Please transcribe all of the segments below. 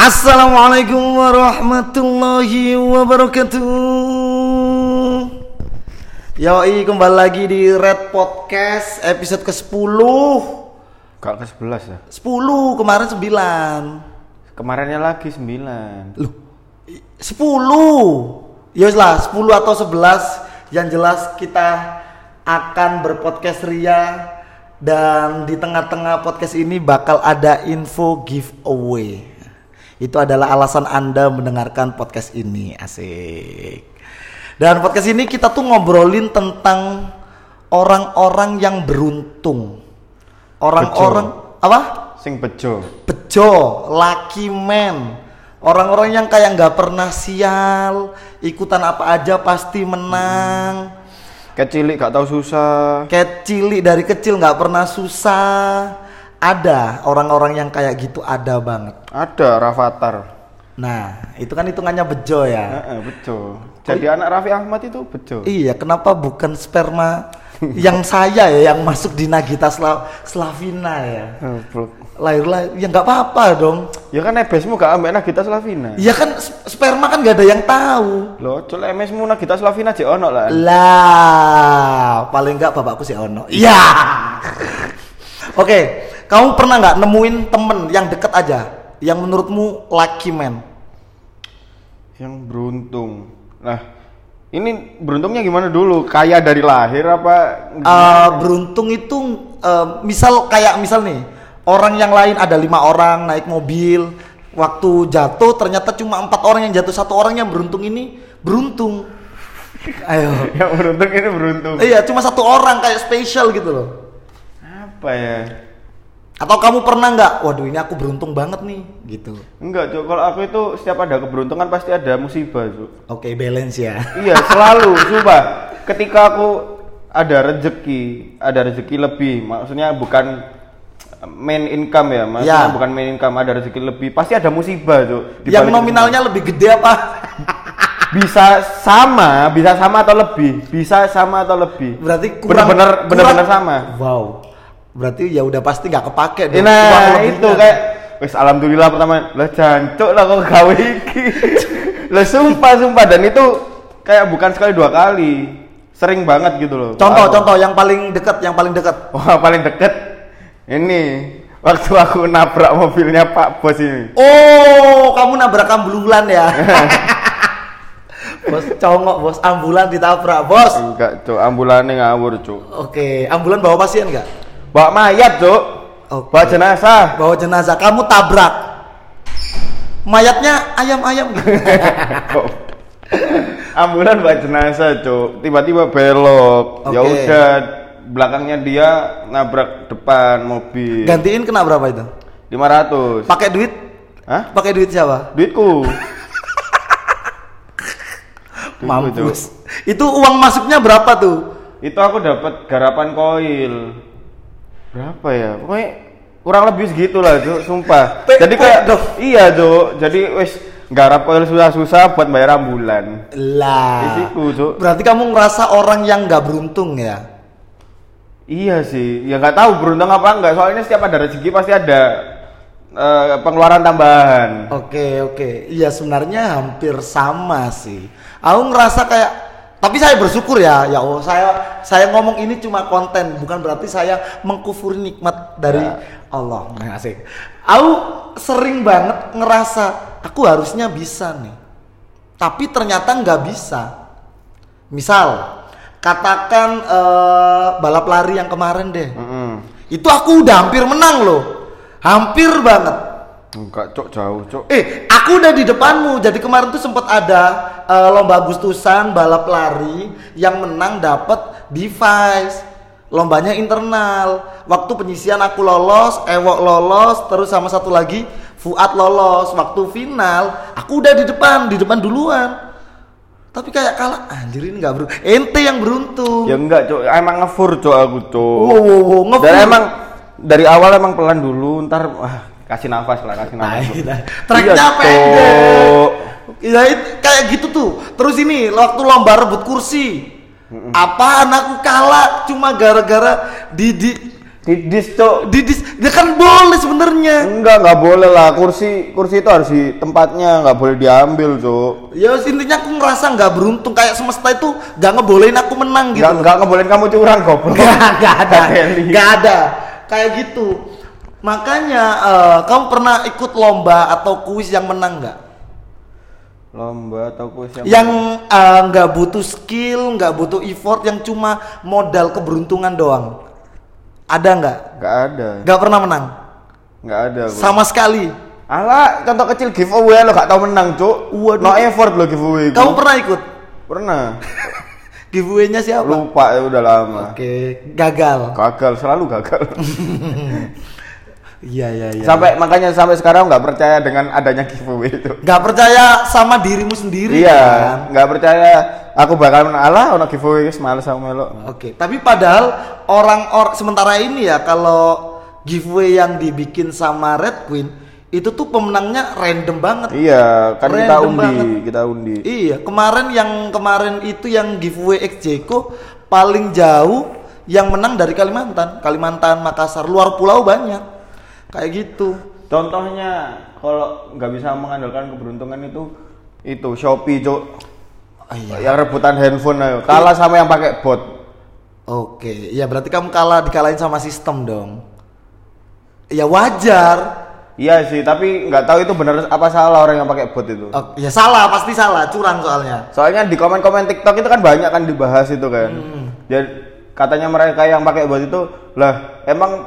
Assalamualaikum warahmatullahi wabarakatuh. Yoi kembali lagi di Red Podcast episode ke-10 Gak ke 11 ya? 10 kemarin 9 Kemarinnya lagi 9 Loh 10 Ya lah 10 atau 11 Yang jelas kita akan berpodcast ria Dan di tengah-tengah podcast ini bakal ada info giveaway Itu adalah alasan Anda mendengarkan podcast ini Asik. Dan podcast ini kita tuh ngobrolin tentang Orang-orang yang beruntung. Orang-orang Apa? Sing bejo. Bejo, lucky man, orang-orang yang kayak nggak pernah sial, ikutan apa aja pasti menang, Kecilik gak tahu susah. Kayak cilik dari kecil nggak pernah susah. Ada orang-orang yang kayak gitu ada banget. Ada Rafathar Nah, itu kan hitungannya bejo ya. Heeh, bejo Jadi anak Raffi Ahmad itu bejo Iya, kenapa bukan sperma yang saya ya yang masuk di Nagita Sla- Slavina ya? Lahir lahir ya nggak apa-apa dong. Ya kan ebesmu gak ambek Nagita Slavina Ya kan sp- sperma kan gak ada yang tahu. Loh, col emesmu Nagita Slavina aja ono lah Lah, paling enggak bapakku sih ono. Iya. Oke, kamu pernah nggak nemuin temen yang deket aja, yang menurutmu lucky man? Yang beruntung Nah, ini beruntungnya gimana dulu? Kaya dari lahir apa? Eh, beruntung itu, eh, misal kayak misal nih, orang yang lain ada lima orang naik mobil, waktu jatuh ternyata cuma empat orang yang jatuh, satu orang yang beruntung ini beruntung. Ayo. yang beruntung ini beruntung Iya, cuma satu orang kayak spesial gitu loh. Apa ya? Atau kamu pernah nggak? Waduh, ini aku beruntung banget nih, gitu. Enggak, Cok. Kalau aku itu setiap ada keberuntungan pasti ada musibah, Cok. Oke, balance ya. Iya selalu, sumpah. Ketika aku ada rezeki, ada rezeki lebih, maksudnya bukan main income ya, maksudnya Ya. bukan main income, ada rezeki lebih, pasti ada musibah tuh. Yang nominalnya lebih gede apa? bisa sama, bisa sama atau lebih, bisa sama atau lebih. Berarti kurang kurang- sama. Wow. Berarti ya udah pasti nggak kepake dong. Nah itu kayak, wes alhamdulillah pertama, lah jancuk lah kok gawe iki. lah sumpah sumpah dan itu kayak bukan sekali dua kali, sering banget gitu loh. Contoh, Aku- contoh yang paling dekat, yang paling dekat. Wah paling deket ini waktu aku nabrak mobilnya Pak Bos ini. Oh, kamu nabrak ambulan ya? bos congok, bos ambulan ditabrak, bos. Enggak, cuk, ambulannya ngawur, cuk. Oke, ambulan bawa pasien nggak? Bawa mayat, cuk. Oke. Bawa jenazah. Bawa jenazah, kamu tabrak. Mayatnya ayam-ayam. Ambulan bawa jenazah, cuk. Tiba-tiba belok. Ya Oke. udah, belakangnya dia nabrak depan mobil. Gantiin kena berapa itu? 500. Pakai duit? Hah? Pakai duit siapa? Duitku. Mampus. Itu uang masuknya berapa tuh? Itu aku dapat garapan koil. Berapa ya? Pokoknya kurang lebih segitu lah, Cuk, sumpah. Jadi kayak dong. iya, Cuk. Jadi wes garap koil susah-susah buat bayar ambulan. Lah. Isiku, Cuk. Berarti kamu ngerasa orang yang nggak beruntung ya? Iya sih, ya nggak tahu beruntung apa enggak. Soalnya setiap ada rezeki pasti ada eh, pengeluaran tambahan. Oke oke, iya sebenarnya hampir sama sih. Aku ngerasa kayak, tapi saya bersyukur ya, ya Allah saya saya ngomong ini cuma konten, bukan berarti saya mengkufuri nikmat dari Allah. Nah, asik. Aku sering banget ngerasa aku harusnya bisa nih, tapi ternyata nggak bisa. Misal, katakan eh, balap lari yang kemarin deh, Mm-mm. itu aku udah hampir menang loh, hampir banget. Enggak, Cuk, jauh, Cuk. Eh, aku udah di depanmu. Jadi kemarin tuh sempat ada eh, lomba Agustusan balap lari yang menang dapat device. Lombanya internal. Waktu penyisian aku lolos, Ewok lolos, terus sama satu lagi Fuad lolos. Waktu final, aku udah di depan, di depan duluan. Tapi kayak kalah, anjir ini nggak beruntung. Ente yang beruntung. Ya enggak, Cuk. Emang ngefur, Cuk, aku, Cuk. Wow, wow, wow, ngefur. Dan emang dari awal emang pelan dulu, ntar wah, kasih nafas lah, kasih Nah, nafas. gitu. Iya, Treknya Cuk. pendek. Ya itu kayak gitu tuh. Terus ini waktu lomba rebut kursi. Apaan aku kalah cuma gara-gara di, di Didis cok. Didis, dia kan boleh sebenarnya. Enggak, enggak boleh lah. Kursi kursi itu harus di tempatnya, enggak boleh diambil, Cuk. Ya intinya aku ngerasa nggak beruntung kayak semesta itu nggak ngebolehin aku menang gitu. Enggak enggak ngebolehin kamu curang goblok. Nggak, nggak ada, Kelly. nggak ada. Kayak gitu. Makanya eh, kamu pernah ikut lomba atau kuis yang menang nggak? Lomba atau kuis yang Yang eh, nggak butuh skill, nggak butuh effort, yang cuma modal keberuntungan doang. Ada nggak? enggak ada. Nggak pernah menang. Enggak ada. gua. Sama sekali. Alah, contoh kecil giveaway lo gak tau menang, Cuk. Waduh. No effort lo giveaway. Kamu pernah ikut? Pernah. Giveaway-nya siapa? Lupa ya udah lama. Oke, gagal. Gagal, selalu gagal. Iya, iya, iya. sampai makanya sampai sekarang nggak percaya dengan adanya giveaway itu. nggak percaya sama dirimu sendiri Iya, kan? nggak percaya aku bakal menang. Alah, ono giveaway guys, males aku melo. Oke, tapi padahal orang-orang sementara ini ya kalau giveaway yang dibikin sama Red Queen itu tuh pemenangnya random banget. Iya, kan kita Random undi, banget. kita undi. Iya, kemarin yang kemarin itu yang giveaway XJko paling jauh yang menang dari Kalimantan, Kalimantan, Makassar, luar pulau banyak. Kayak gitu. Contohnya kalau nggak bisa mengandalkan keberuntungan itu itu Shopee, Cuk. Oh, iya. Yang rebutan handphone ayo. Kalah sama yang pakai bot. Oke, ya berarti kamu kalah dikalahin sama sistem dong. Ya wajar. Iya sih, tapi nggak tahu itu benar apa salah orang yang pakai bot itu. Oh, ya salah, pasti salah, curang soalnya. Soalnya di komen-komen TikTok itu kan banyak kan dibahas itu kan. Dan katanya mereka yang pakai bot itu, lah emang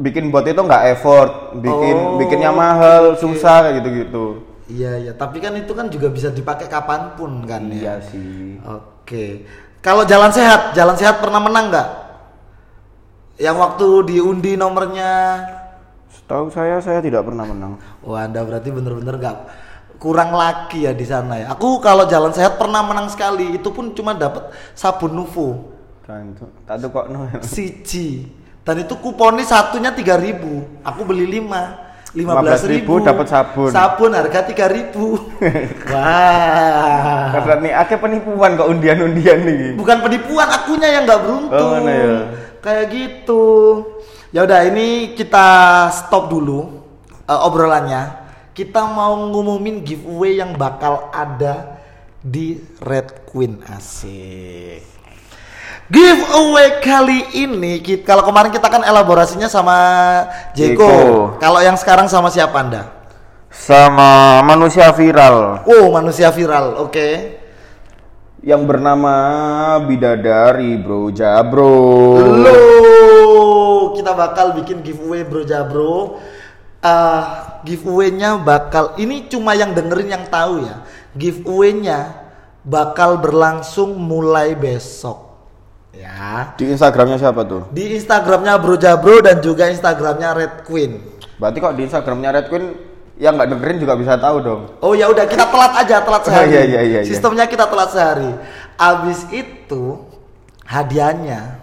bikin bot itu nggak effort, bikin Oh, bikinnya mahal, susah kayak gitu-gitu. Iya, iya, tapi kan itu kan juga bisa dipakai kapan pun kan ya. Iya sih. Oke. Kalau jalan sehat, jalan sehat pernah menang nggak? Yang waktu diundi nomornya, Setahu saya saya tidak pernah menang. wah anda berarti bener-bener nggak kurang laki ya di sana ya. Aku kalau jalan sehat pernah menang sekali, itu pun cuma dapat sabun Nuvo. Kan, tak kok no. Siji. Dan itu kuponnya satunya 3000 Aku beli 5 15.000 15.000 dapat sabun. Sabun harga 3000 Wah. Karena nih akeh penipuan kok undian-undian nih. Bukan penipuan, akunya yang nggak beruntung. Oh, ya? Kayak gitu. Ya udah, ini kita stop dulu eh, obrolannya. Kita mau ngumumin giveaway yang bakal ada di Red Queen asik. Giveaway kali ini kita, kalau kemarin kita kan elaborasinya sama Jeko. Jeko. Kalau yang sekarang sama siapa Anda? Sama manusia viral Oh, manusia viral. Oke. yang bernama Bidadari Bro Jabro. Lo, kita bakal bikin giveaway Bro Jabro. Eh, giveaway-nya bakal ini cuma yang dengerin yang tahu ya. Giveaway-nya bakal berlangsung mulai besok. Ya. Di Instagramnya siapa tuh? Di Instagramnya Bro Jabro dan juga Instagramnya Red Queen. Berarti kok di Instagramnya Red Queen yang nggak dengerin juga bisa tahu dong. Oh ya udah kita telat aja, telat Oh, sehari. iya, iya, iya, iya. Sistemnya kita telat sehari. Abis itu hadiahnya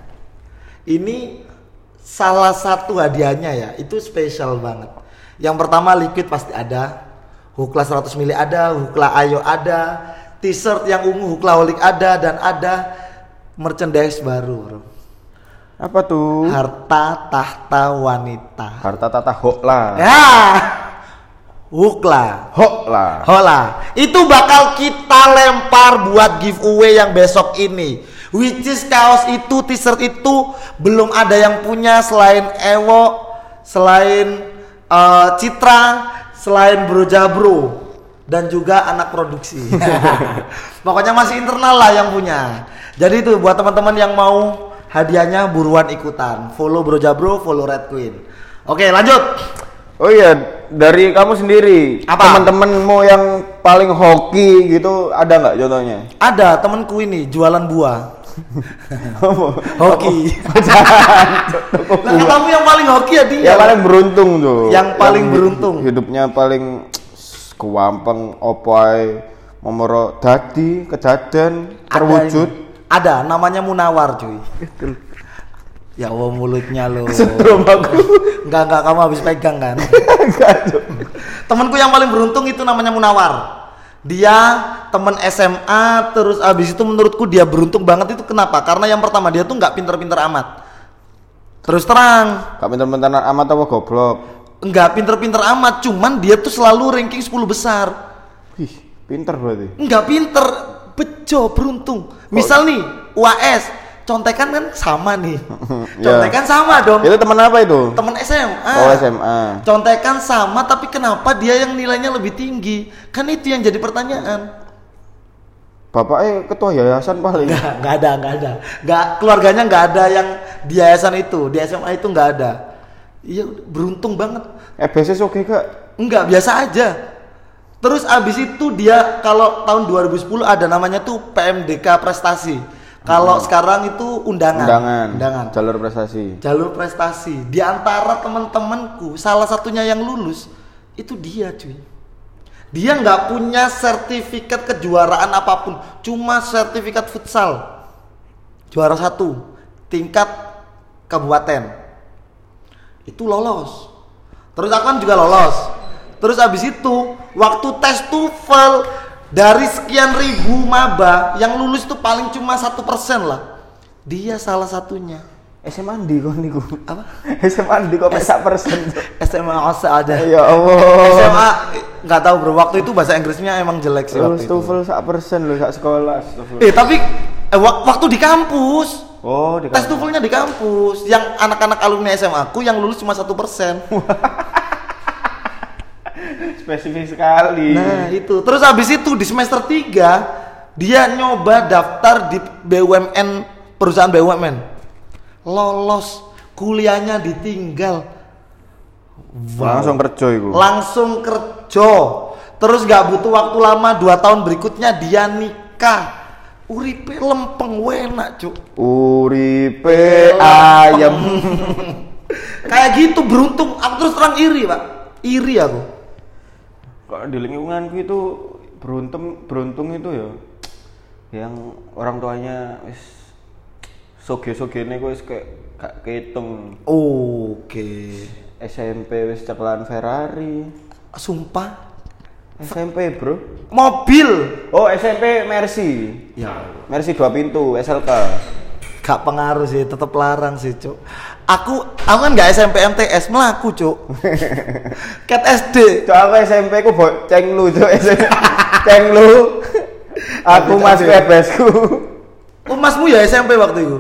ini salah satu hadiahnya ya, itu spesial banget. Yang pertama liquid pasti ada, Hukla 100 mili ada, Hukla Ayo ada, t-shirt yang ungu Hukla Holik ada dan ada merchandise baru, Bro. Apa tuh? Harta tahta wanita. Harta tata hokla. Ya. Hukla. Hokla. Hola, itu bakal kita lempar buat giveaway yang besok ini. Which is kaos itu, t-shirt itu belum ada yang punya selain Ewo, selain eh, Citra, selain Bro Jabro dan juga anak produksi. Pokoknya masih internal lah yang punya. Jadi itu buat teman-teman yang mau hadiahnya buruan ikutan. Follow Bro Jabro, follow Red Queen. Oke, lanjut. Oh iya, dari kamu sendiri, Apa? teman-temanmu yang paling hoki gitu ada nggak contohnya? Ada temenku ini jualan buah. hoki. Lah katamu yang paling hoki ya dia. yang paling beruntung tuh. Yang paling hi- beruntung. Hidupnya paling kewampeng, opai, momoro dadi, kejadian, Ada terwujud. Ada, namanya Munawar cuy. ya Allah mulutnya lo. Setrum aku. Enggak enggak kamu habis pegang kan. Temanku yang paling beruntung itu namanya Munawar. Dia temen SMA terus abis itu menurutku dia beruntung banget itu kenapa? Karena yang pertama dia tuh nggak pinter-pinter amat. Terus terang, Gak pinter-pinter amat apa goblok. enggak pinter-pinter amat, cuman dia tuh selalu ranking 10 besar. Ih, pinter berarti. Enggak pinter, bejo, beruntung. Misal nih, UAS, contekan kan sama nih. Ya. Contekan sama dong. Itu teman apa itu? Temen SMA. Oh, SMA. Contekan sama tapi kenapa dia yang nilainya lebih tinggi? Kan itu yang jadi pertanyaan. Bapaknya ketua yayasan paling. Enggak, enggak ada, enggak ada. Enggak keluarganya enggak ada yang di yayasan itu, di SMA itu enggak ada. Iya, beruntung banget. Eh, BSS oke gak? Enggak, biasa aja. Terus abis itu dia kalau tahun 2010 ada namanya tuh PMDK prestasi. Kalau sekarang itu undangan. Undangan. Undangan. Jalur prestasi. Jalur prestasi. Di antara teman-temanku, salah satunya yang lulus itu dia, cuy. Dia nggak punya sertifikat kejuaraan apa pun, cuma sertifikat futsal. Juara satu, tingkat kabupaten. Itu lolos. Terus aku kan juga lolos. Terus abis itu, waktu tes TOEFL dari sekian ribu maba yang lulus itu paling cuma satu persen lah. Dia salah satunya. SMA Andi kok niku. Apa? SMA Andi kok sak persen. SMA Osa ada. Ya Allah. SMA nggak tahu bro. Waktu itu bahasa Inggrisnya emang jelek sih Lulus waktu itu. TOEFL sak persen loh sak sekolah. Eh tapi eh, wak- waktu di kampus Oh, di tes TOEFL-nya di kampus. Yang anak-anak alumni SMA aku yang lulus cuma satu persen. Spesifik sekali. Nah itu. Terus habis itu di semester 3 dia nyoba daftar di BUMN perusahaan BUMN. Lolos kuliahnya ditinggal. Langsung kerja iku. langsung kerja terus gak butuh waktu lama dua tahun berikutnya dia nikah uripe lempeng enak cuk Uripe ayam. kayak gitu beruntung aku terus terang iri pak iri aku di lingkunganku itu beruntung beruntung itu ya yang orang tuanya wis soge-soge ini wis kayak gak kehitung. Oke. SMP wis ceklan Ferrari. Sumpah? SMP bro. Mobil? Oh SMP Mercy. Ya. Mercy dua pintu SLK gak pengaruh sih tetap larang sih cuk. Aku aku kan gak SMP MTS melaku cuk. Cat SD Cok aku SMP ku bo cenglu cok SMP cenglu. Aku Tapi mas bebesku oh masmu ya SMP waktu itu?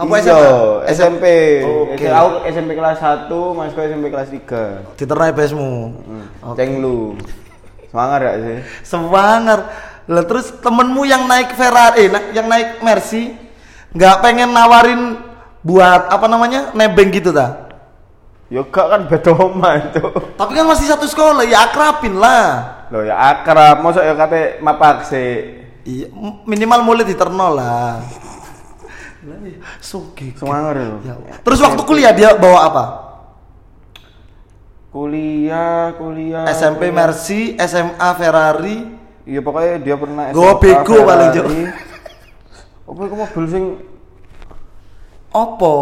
Apa Iya, SMA SMP Oke. aku SMP kelas 1 masku SMP kelas 3 Diterai besmu. Hmm. Cenglu. Semangat gak sih? Semangar. Lah terus temenmu yang naik Ferrari, eh, yang naik Mercy, nggak pengen nawarin buat apa namanya nebeng gitu ta? Ya gak kan beda omah itu. Tapi kan masih satu sekolah, ya akrabin lah. Loh ya akrab, mosok ya kate mapak sih. Iya, minimal mulai diterno lah. Lah, iya, Sugi. Semangat ya. Ya. Terus waktu kuliah dia bawa apa? Kuliah, kuliah. SMP kuliah. Mercy, SMA Ferrari. Iya pokoknya dia pernah SMA bego paling, Cok. Apa iku mobil sing Opo?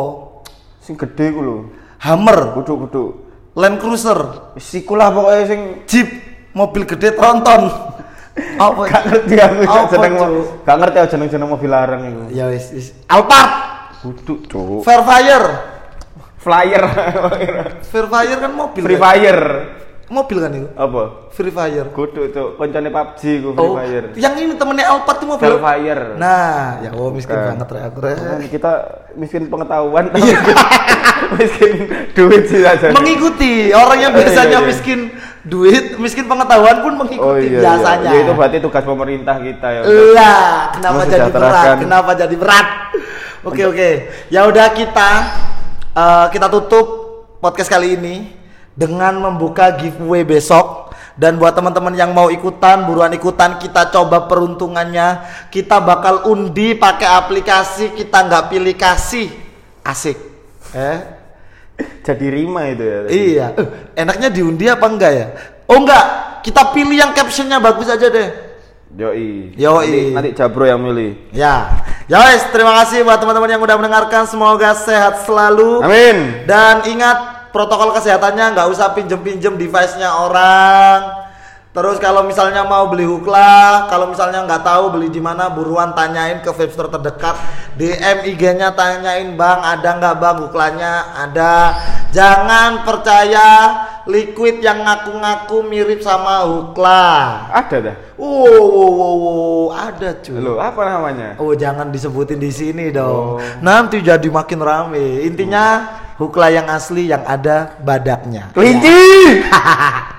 sing gede ku lho. Hammer, Kudu-kudu. Land Cruiser, Siku lah pokoknya sing Jeep, mobil gede tronton. Apa? gak ngerti aku Apa, jeneng gak ngerti aku jeneng-jeneng mobil larang itu. Ya wis, wis. Alphard, Kudu, Cuk. Fairfire. Flyer. Fairfire kan mobil. Free kan? Fire. Mobil kan itu? Apa? Free Fire. Kudu tuh koncone PUBG ku Free Oh, Fire. yang ini temennya Alphard tuh mobil. Hellfire. Nah, ya oh miskin Bukan. banget Rek, aku Rek. Kita miskin pengetahuan miskin duit sih aja Mengikuti orang yang Iya, biasanya iya. miskin duit, miskin pengetahuan pun mengikuti oh iya, biasanya. iya. Ya, itu berarti tugas pemerintah kita ya Lah, kenapa jadi berat? Kenapa jadi berat? Oke oke. Ya udah kita eh, kita tutup podcast kali ini dengan membuka giveaway besok dan buat teman-teman yang mau ikutan buruan ikutan kita coba peruntungannya kita bakal undi pakai aplikasi kita nggak pilih kasih asik eh jadi rima itu ya tadi. iya Eh, enaknya diundi apa enggak ya oh enggak kita pilih yang captionnya bagus aja deh Yoi. Yoi. Nanti, nanti Jabro yang milih. Ya, ya wes terima kasih buat teman-teman yang udah mendengarkan. Semoga sehat selalu. Amin. Dan ingat protokol kesehatannya nggak usah pinjem-pinjem device-nya orang. Terus kalau misalnya mau beli hukla, kalau misalnya nggak tahu beli di mana, buruan tanyain ke vape terdekat. DM IG-nya tanyain bang, ada nggak bang huklanya? Ada. Jangan percaya liquid yang ngaku-ngaku mirip sama hukla. Ada dah. Wow, wow, wow, wow, ada cuy. Lo apa namanya? Oh jangan disebutin di sini dong. Oh. Nanti jadi makin rame. Intinya hukla yang asli yang ada badaknya. Kelinci.